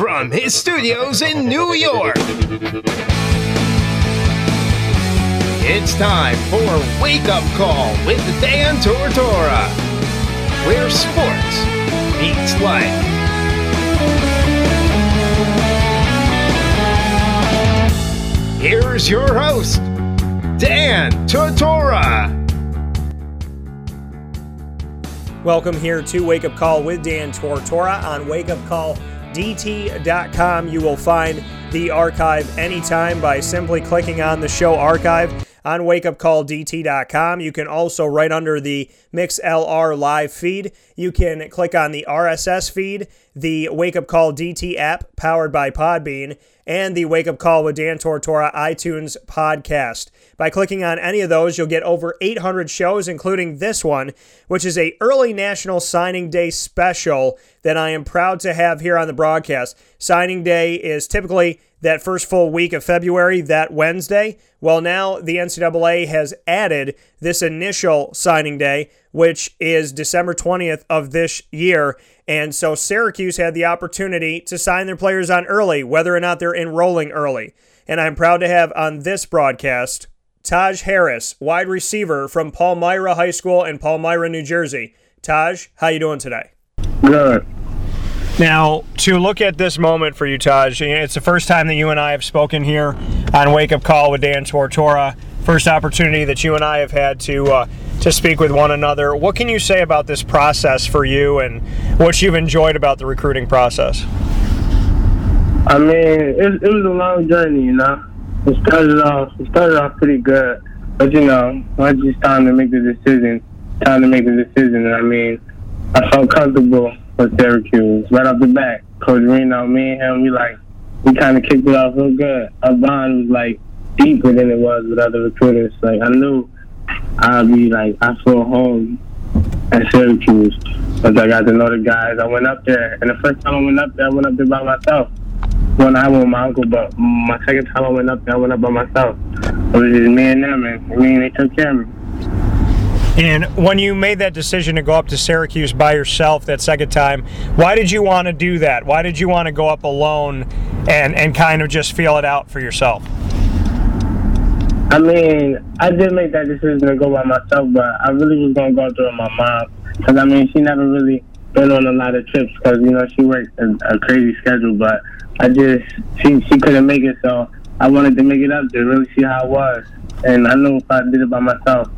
from his studios in New York. It's time for Wake Up Call with Dan Tortora, where sports meets life. Here's your host, Dan Tortora. Welcome here to Wake Up Call with Dan Tortora on wakeupcalldt.com. You will find the archive anytime by simply clicking on the show archive on wakeupcalldt.com. You can also, right under the MixLR live feed, you can click on the RSS feed, the Wake Up Call DT app powered by Podbean, and the Wake Up Call with Dan Tortora iTunes podcast. By clicking on any of those, you'll get over 800 shows, including this one, which is a early National Signing Day special that I am proud to have here on the broadcast. Signing Day is typically that first full week of February, that Wednesday. Well, now the NCAA has added this initial signing day, which is December 20th of this year. And so Syracuse had the opportunity to sign their players on early, whether or not they're enrolling early. And I'm proud to have on this broadcast Taj Harris, wide receiver from Palmyra High School in Palmyra, New Jersey. Taj, how you doing today? Good. Now, to look at this moment for you, Taj, it's the first time that you and I have spoken here on Wake Up Call with Dan Tortora. First opportunity that you and I have had to uh, to speak with one another. What can you say about this process for you, and what you've enjoyed about the recruiting process? I mean, it, it was a long journey, you know. It started off, it started off pretty good, but you know, once it's time to make the decision, time to make the decision. And I mean, I felt comfortable with Syracuse right off the bat. Coach Reno, me and him, we like, we kind of kicked it off real good. Our bond was like deeper than it was with other recruiters. Like I knew I'd be like, I feel home at Syracuse. Once I got to know the guys, I went up there, and the first time I went up there, I went up there by myself. One I went with my uncle, but my second time I went up there, I went up by myself. It was just me and them, and me and they took care of me. And when you made that decision to go up to Syracuse by yourself that second time, why did you want to do that? Why did you want to go up alone and, and kind of just feel it out for yourself? I mean, I did make that decision to go by myself, but I really was gonna go through with my mom because I mean, she never really been on a lot of trips because you know she worked a, a crazy schedule. But I just she she couldn't make it, so I wanted to make it up to really see how it was. And I knew if I did it by myself,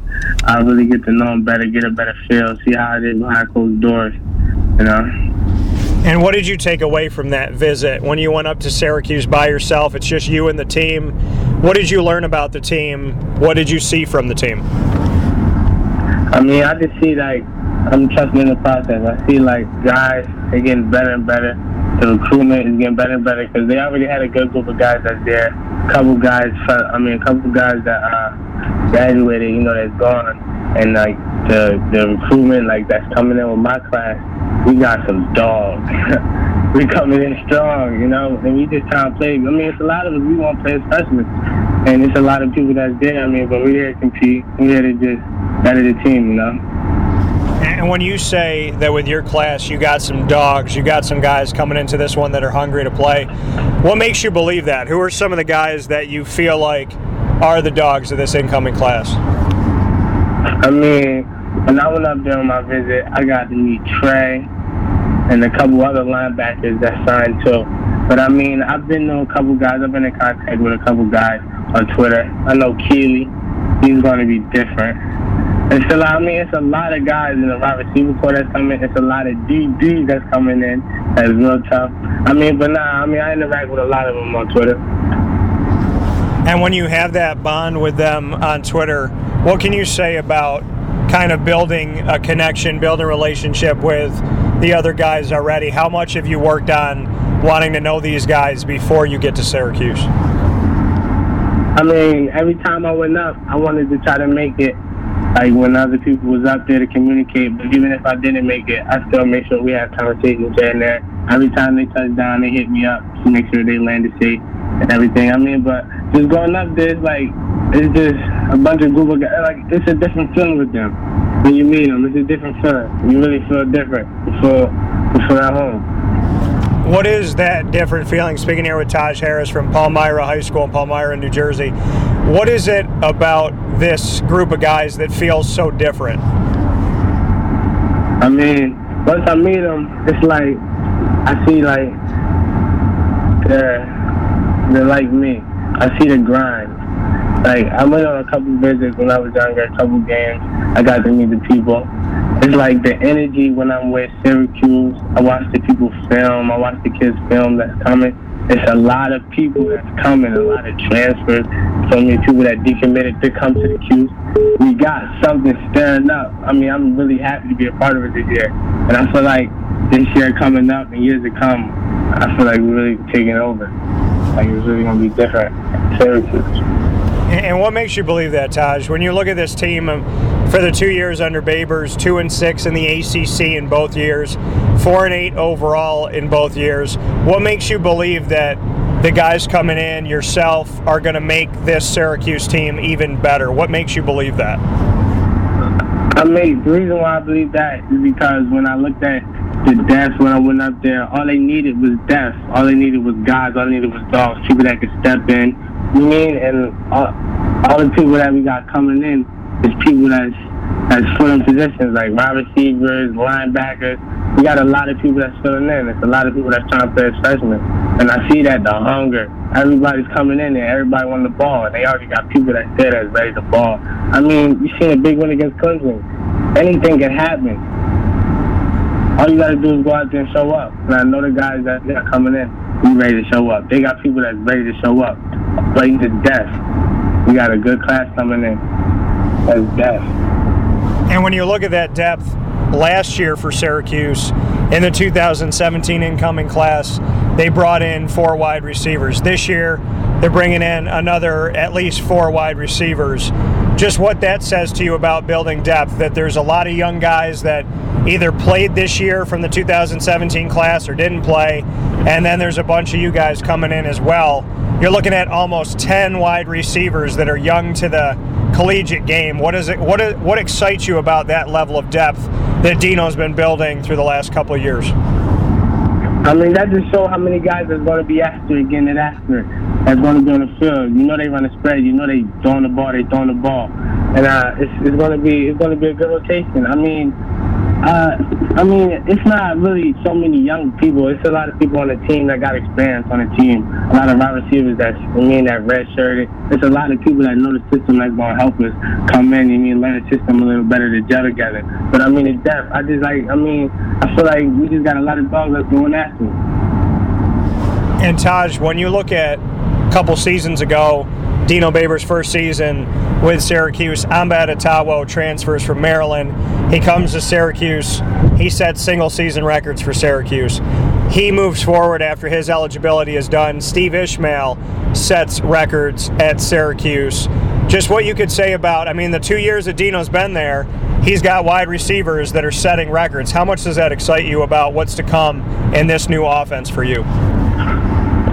I'd really get to know him better, get a better feel, see how it is behind closed doors, you know. And what did you take away from that visit when you went up to Syracuse by yourself? It's just you and the team. What did you learn about the team? What did you see from the team? I mean, I just see like I'm trusting in the process. I see like guys they getting better and better. The recruitment is getting better and better because they already had a good group of guys that's there. A couple guys, I mean, a couple guys that uh, graduated, you know, that's gone, and like the the recruitment like that's coming in with my class. We got some dogs. we coming in strong, you know, and we just trying to play. I mean, it's a lot of us. We want to play as freshmen, and it's a lot of people that's there. I mean, but we're here to compete. We're here to just better the team, you know. And when you say that with your class you got some dogs, you got some guys coming into this one that are hungry to play, what makes you believe that? Who are some of the guys that you feel like are the dogs of this incoming class? I mean, when I went up there on my visit, I got to meet Trey and a couple other linebackers that signed too. But I mean, I've been to a couple guys. I've been in contact with a couple guys on Twitter. I know Keely. He's going to be different. It's a lot. I mean, it's a lot of guys in the wide receiver corps that's coming. It's a lot of DBs that's coming in. That's real tough. I mean, but nah. I mean, I interact with a lot of them on Twitter. And when you have that bond with them on Twitter, what can you say about kind of building a connection, building a relationship with the other guys already? How much have you worked on wanting to know these guys before you get to Syracuse? I mean, every time I went up, I wanted to try to make it like when other people was up there to communicate. But even if I didn't make it, I still make sure we have conversations and there. Every time they touch down, they hit me up to make sure they landed safe and everything. I mean, but just going up there, like it's just a bunch of Google guys. Like it's a different feeling with them when you meet them. It's a different feeling. You really feel different. You feel you feel at home. What is that different feeling? Speaking here with Taj Harris from Palmyra High School in Palmyra, New Jersey. What is it about this group of guys that feels so different? I mean, once I meet them, it's like I see like they're they're like me. I see the grind. Like I went on a couple visits when I was younger, a couple games. I got to meet the people. It's like the energy when I'm with Syracuse. I watch the people film. I watch the kids film that's coming. It's a lot of people that's coming, a lot of transfers, so many people that decommitted to come to the 'Cuse. We got something stirring up. I mean, I'm really happy to be a part of it this year. And I feel like this year coming up and years to come, I feel like we're really taking over. Like it's really gonna be different. Syracuse. And what makes you believe that, Taj? When you look at this team um, for the two years under Babers, two and six in the ACC in both years, four and eight overall in both years, what makes you believe that the guys coming in, yourself, are going to make this Syracuse team even better? What makes you believe that? I mean, the reason why I believe that is because when I looked at the depth when I went up there, all they needed was depth. All they needed was guys. All they needed was dogs, people that could step in. You mean? And all, all the people that we got coming in is people that's that's filling positions like wide receivers, linebackers. We got a lot of people that's filling in. It's a lot of people that's trying to play as freshmen. And I see that the hunger. Everybody's coming in and everybody wants the ball. And they already got people that there that's ready to ball. I mean, you seen a big win against Clemson. Anything can happen. All you gotta do is go out there and show up. And I know the guys that are coming in, we ready to show up. They got people that's ready to show up. To death. We got a good class coming in. That's death. And when you look at that depth last year for Syracuse in the 2017 incoming class, they brought in four wide receivers. This year, they're bringing in another at least four wide receivers. Just what that says to you about building depth, that there's a lot of young guys that either played this year from the 2017 class or didn't play, and then there's a bunch of you guys coming in as well. You're looking at almost 10 wide receivers that are young to the collegiate game. What is it? What is, what excites you about that level of depth that Dino's been building through the last couple of years? I mean, that just shows how many guys are going to be after getting it after That's going to be on the field. You know they run a spread. You know they throwing the ball. They throwing the ball, and uh, it's, it's going to be it's going to be a good rotation. I mean, uh, I mean, it's not really so many young people. It's a lot of people on the team that got experience on the team. A lot of wide receivers that I mean that red shirted. It's a lot of people that know the system that's gonna help us come in and mean learn the system a little better to gel together. But I mean, it's depth. I just like. I mean, I feel like we just got a lot of dogs that's going after. And Taj, when you look at couple seasons ago, Dino Babers' first season with Syracuse. Amba Etta-Tawo transfers from Maryland. He comes to Syracuse. He sets single season records for Syracuse. He moves forward after his eligibility is done. Steve Ishmael sets records at Syracuse. Just what you could say about, I mean, the two years that Dino's been there, he's got wide receivers that are setting records. How much does that excite you about what's to come in this new offense for you?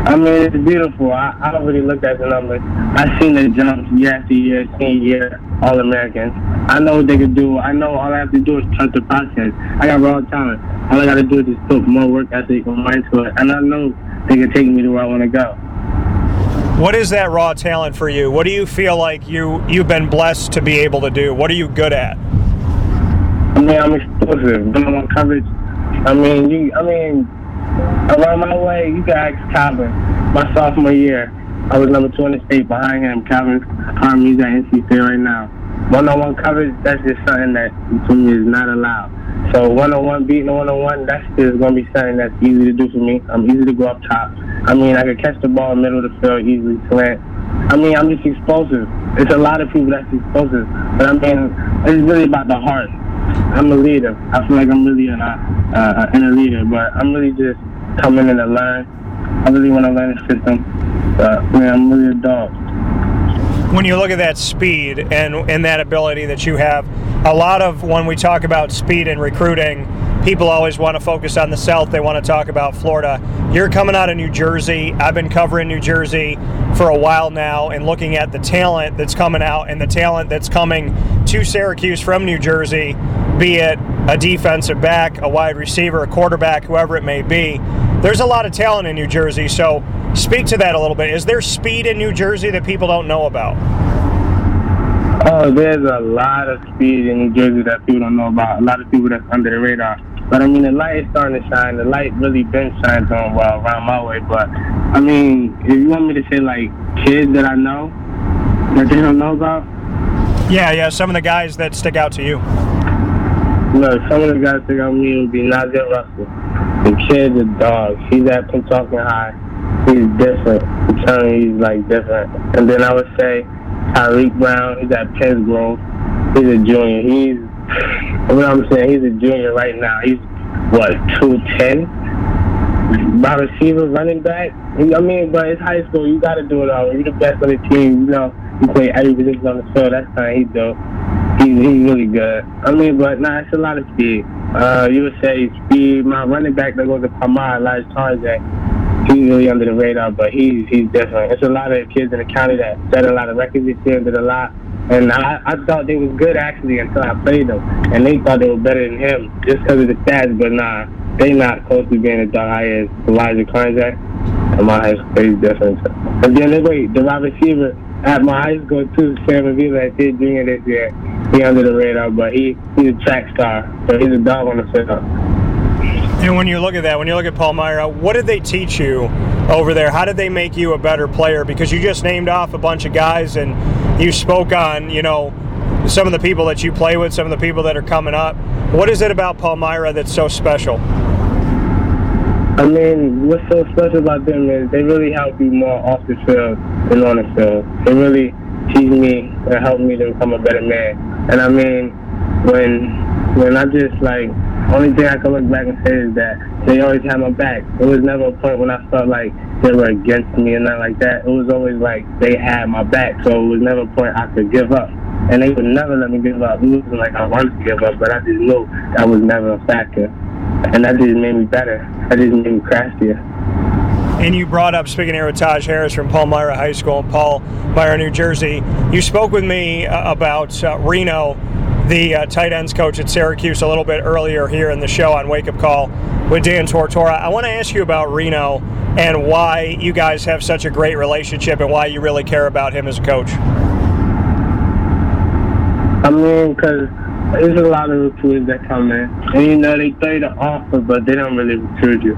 I mean, it's beautiful. I, I don't really look at the numbers. I've seen the jumps year after year, senior year, All Americans. I know what they can do. I know all I have to do is trust the process. I got raw talent. All I got to do is just put more work ethic and mind to it. And I know they can take me to where I want to go. What is that raw talent for you? What do you feel like you, you've been blessed to be able to do? What are you good at? I mean, I'm explosive. One-on-one coverage. I mean, you. I mean, Around my way, you ask Calvin. My sophomore year, I was number two in the state behind him. Calvin Army's at NC State right now. One-on-one coverage, that's just something that to me is not allowed. So one-on-one beating one-on-one, that's just gonna be something that's easy to do for me. I'm easy to go up top. I mean, I can catch the ball in the middle of the field easily, slant. I mean, I'm just explosive. It's a lot of people that's explosive, but I mean, it's really about the heart. I'm a leader. I feel like I'm really an, uh, uh, a leader, but I'm really just coming in to learn. I really want to learn the system. But man, I'm really a dog. When you look at that speed and and that ability that you have, a lot of when we talk about speed and recruiting, people always want to focus on the South. They want to talk about Florida. You're coming out of New Jersey. I've been covering New Jersey for a while now and looking at the talent that's coming out and the talent that's coming to Syracuse from New Jersey, be it a defensive back, a wide receiver, a quarterback, whoever it may be. There's a lot of talent in New Jersey. So speak to that a little bit. Is there speed in New Jersey that people don't know about? Oh, there's a lot of speed in New Jersey that people don't know about. A lot of people that's under the radar. But I mean, the light is starting to shine. The light really been shining on well around my way. But I mean, if you want me to say like kids that I know that they don't know about, Yeah, yeah. Some of the guys that stick out to you. Look, some of the guys that got me would be Nazir Russell. The kid's a dog. He's at Pennsauken High. He's different. I'm telling you, he's like different. And then I would say Tyreek Brown. He's at Penn Grove. He's a junior. He's what I'm saying. He's a junior right now. He's what two ten. By receiver, running back. I mean, but it's high school. You got to do it all. You're the best on the team. You know, you play every position on the field. That's how he do. He's, he's really good. I mean, but nah, it's a lot of speed. Uh, you would say speed. My running back that goes to Palmyra, Elijah Tarzan, he's really under the radar, but he's he's different. It's a lot of kids in the county that set a lot of records this year and did a lot. And I, I thought they was good actually until I played them, and they thought they were better than him just because of the stats. But nah, they not close to being as high as Elijah Karnzak. And my high school is. And then wait, the wide receiver at my high school too, Sam Avila, did junior this year. He under the radar, but he he's a track star, so he's a dog on the field. And when you look at that, when you look at Palmyra, what did they teach you over there? How did they make you a better player? Because you just named off a bunch of guys and you spoke on, you know, some of the people that you play with, some of the people that are coming up. What is it about Palmyra that's so special? I mean, what's so special about them is they really help you more off the field than on the field. They really teach me and help me to become a better man. And I mean, when when I just like, only thing I can look back and say is that they always had my back. It was never a point when I felt like they were against me and nothing like that. It was always like they had my back, so it was never a point I could give up. And they would never let me give up. It wasn't like I wanted to give up, but I just knew that was never a factor. And that just made me better. That just made me craftier. And you brought up, speaking here with Taj Harris from Palmyra High School in Paul, Palmyra, New Jersey. You spoke with me uh, about uh, Reno, the uh, tight ends coach at Syracuse, a little bit earlier here in the show on Wake Up Call with Dan Tortora. I want to ask you about Reno and why you guys have such a great relationship and why you really care about him as a coach. I mean, because there's a lot of recruiters that come in, and you know they throw you the offer, but they don't really recruit you.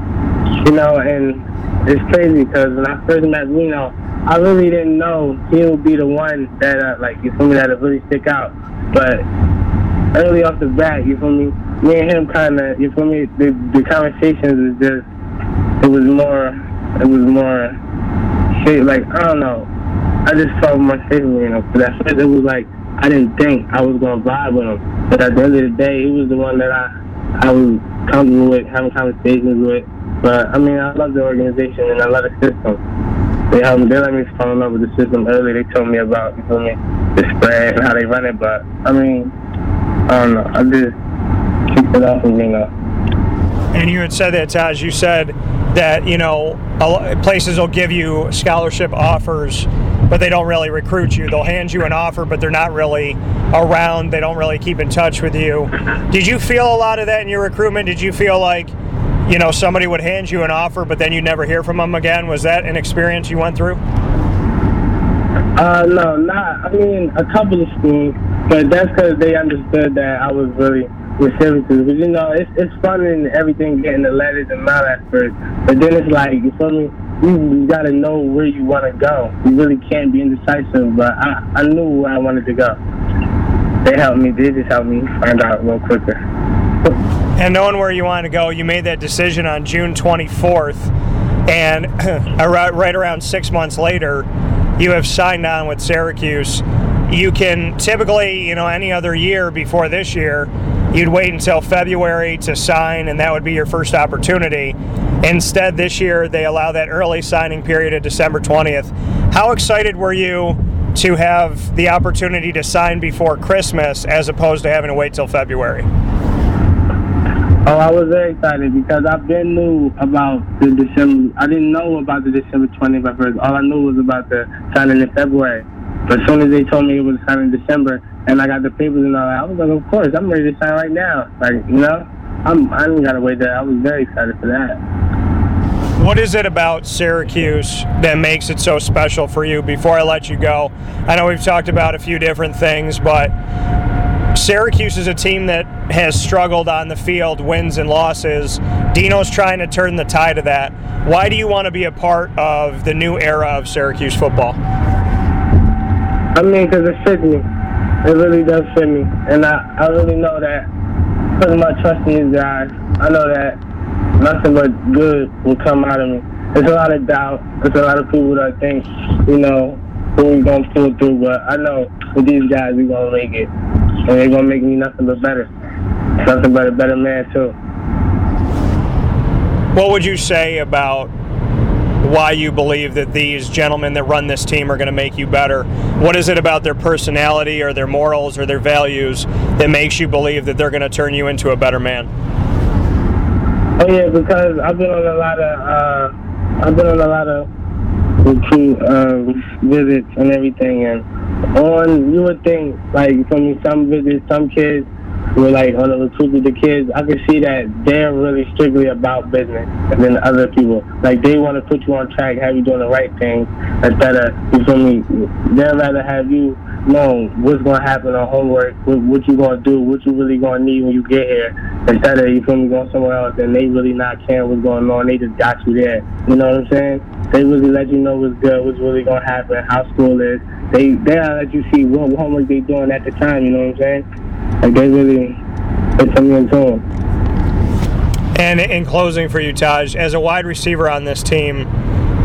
You know, and it's crazy because when I first met Reno, I really didn't know he would be the one that, uh, like, you feel me, that would really stick out. But early off the bat, you feel me, me and him kind of, you feel me, the, the conversations was just, it was more, it was more, shit, like, I don't know. I just felt more safe with Reno. But at first, it was like, I didn't think I was gonna vibe with him, but at the end of the day, he was the one that I I was comfortable with, having conversations with. But I mean, I love the organization and I love the system. They helped they let me fall in love with the system early. They told me about you feel me the spread and how they run it. But I mean, I don't know. I just keep it off of me now. And you had said that, Taj. You said that you know places will give you scholarship offers, but they don't really recruit you. They'll hand you an offer, but they're not really around. They don't really keep in touch with you. Did you feel a lot of that in your recruitment? Did you feel like you know somebody would hand you an offer, but then you never hear from them again? Was that an experience you went through? Uh, no, not. I mean, a couple of schools, but that's because they understood that I was really reciprocal. But you know, it's it's fun and everything, getting the letters and all that first. But then it's like, you feel me? You, you gotta know where you want to go. You really can't be indecisive. But I I knew where I wanted to go. They helped me. They just helped me find out a little quicker. And knowing where you want to go, you made that decision on June 24th, and right around six months later, you have signed on with Syracuse. You can typically, you know, any other year before this year, you'd wait until February to sign, and that would be your first opportunity. Instead, this year they allow that early signing period of December 20th. How excited were you to have the opportunity to sign before Christmas as opposed to having to wait till February? Oh, I was very excited because I've been knew about the December. I didn't know about the December 20th first. All I knew was about the signing in February. But as soon as they told me it was signing in December, and I got the papers and all that, I was like, of course, I'm ready to sign right now. Like, you know, I'm, I didn't gotta wait there. I was very excited for that. What is it about Syracuse that makes it so special for you? Before I let you go, I know we've talked about a few different things, but Syracuse is a team that has struggled on the field, wins and losses. Dino's trying to turn the tide of that. Why do you want to be a part of the new era of Syracuse football? I mean, because it fits me. It really does fit me. And I, I really know that putting my trust in these guys, I know that nothing but good will come out of me. There's a lot of doubt. There's a lot of people that think, you know, we're going to pull through. But I know with these guys, we're going to make it. And they're going to make me nothing but better. Nothing but a better man, too. What would you say about why you believe that these gentlemen that run this team are going to make you better. What is it about their personality or their morals or their values that makes you believe that they're going to turn you into a better man? Oh yeah, because I've been on a lot of uh, I've been on a lot of recruit um, visits and everything, and on you would think like from some visits, some kids were like on the recruit with the kids. I can see that they're really strictly about business than other people. Like they want to put you on track, have you doing the right thing instead of you feel me. They'd rather have you know what's gonna happen on homework, what, what you gonna do, what you really gonna need when you get here, instead of you feel me going somewhere else and they really not caring what's going on. They just got you there. You know what I'm saying? They really let you know what's good, what's really gonna happen, how school is. They they let you see what homework they doing at the time. You know what I'm saying? Like they really put something them. And in closing for you, Taj, as a wide receiver on this team,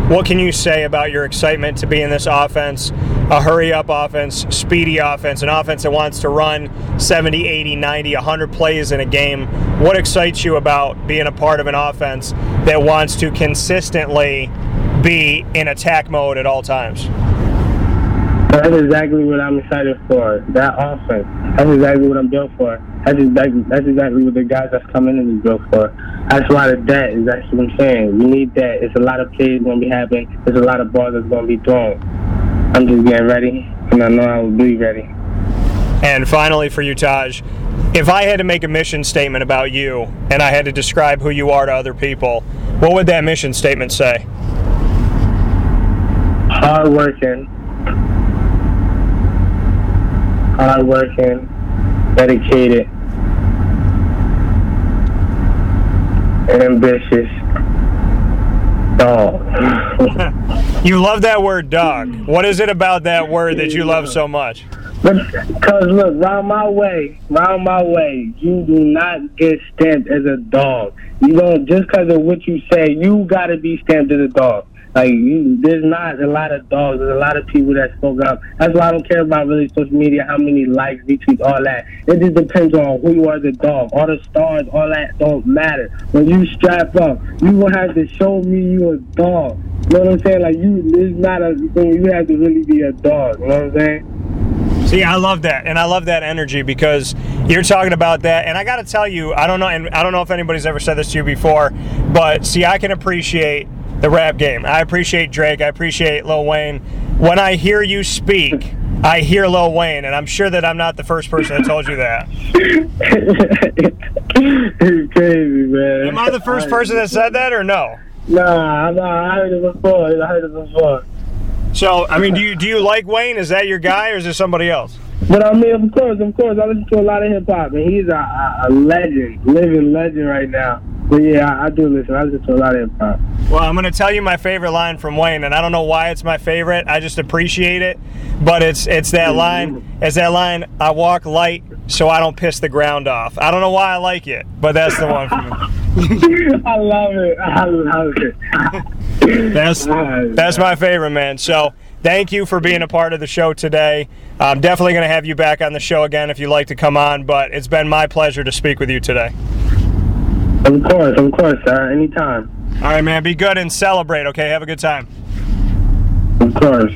what can you say about your excitement to be in this offense? A hurry up offense, speedy offense, an offense that wants to run 70, 80, 90, 100 plays in a game. What excites you about being a part of an offense that wants to consistently be in attack mode at all times? That's exactly what I'm excited for. That offense. That's exactly what I'm built for. That's exactly that's exactly what the guys that's coming in is built for. That's why the that is that's what I'm saying. We need that. It's a lot of plays gonna be happening. There's a lot of balls that's gonna be thrown. I'm just getting ready, and I know I will be ready. And finally, for you, Taj, if I had to make a mission statement about you and I had to describe who you are to other people, what would that mission statement say? Hard working, hard working, dedicated, and ambitious dog. You love that word dog. What is it about that word that you love so much? Because look, round my way, round my way, you do not get stamped as a dog. You don't just because of what you say, you got to be stamped as a dog. Like you, there's not a lot of dogs. There's a lot of people that spoke up. That's why I don't care about really social media, how many likes, retweets, all that. It just depends on who you are as a dog. All the stars, all that don't matter. When you strap up, you gonna have to show me you a dog. You know what I'm saying? Like you, it's not a thing. You have to really be a dog. You know what I'm saying? See, I love that, and I love that energy because you're talking about that. And I got to tell you, I don't know, and I don't know if anybody's ever said this to you before, but see, I can appreciate the rap game. I appreciate Drake. I appreciate Lil Wayne. When I hear you speak, I hear Lil Wayne, and I'm sure that I'm not the first person that told you that. it's crazy, man. Am I the first person that said that, or no? Nah, nah, I heard it before. I heard it before. So, I mean, do you do you like Wayne? Is that your guy, or is there somebody else? But I mean, of course, of course, I listen to a lot of hip hop, and he's a, a, a legend, living legend right now. But yeah, I, I do listen. I listen to a lot of hip hop. Well, I'm going to tell you my favorite line from Wayne, and I don't know why it's my favorite. I just appreciate it. But it's it's that line. It's that line. I walk light so I don't piss the ground off. I don't know why I like it, but that's the one for me. I love it. I love it. That's that's my favorite, man. So thank you for being a part of the show today. I'm definitely going to have you back on the show again if you'd like to come on. But it's been my pleasure to speak with you today. Of course, of course, sir. Anytime. All right, man. Be good and celebrate. Okay. Have a good time. Of course.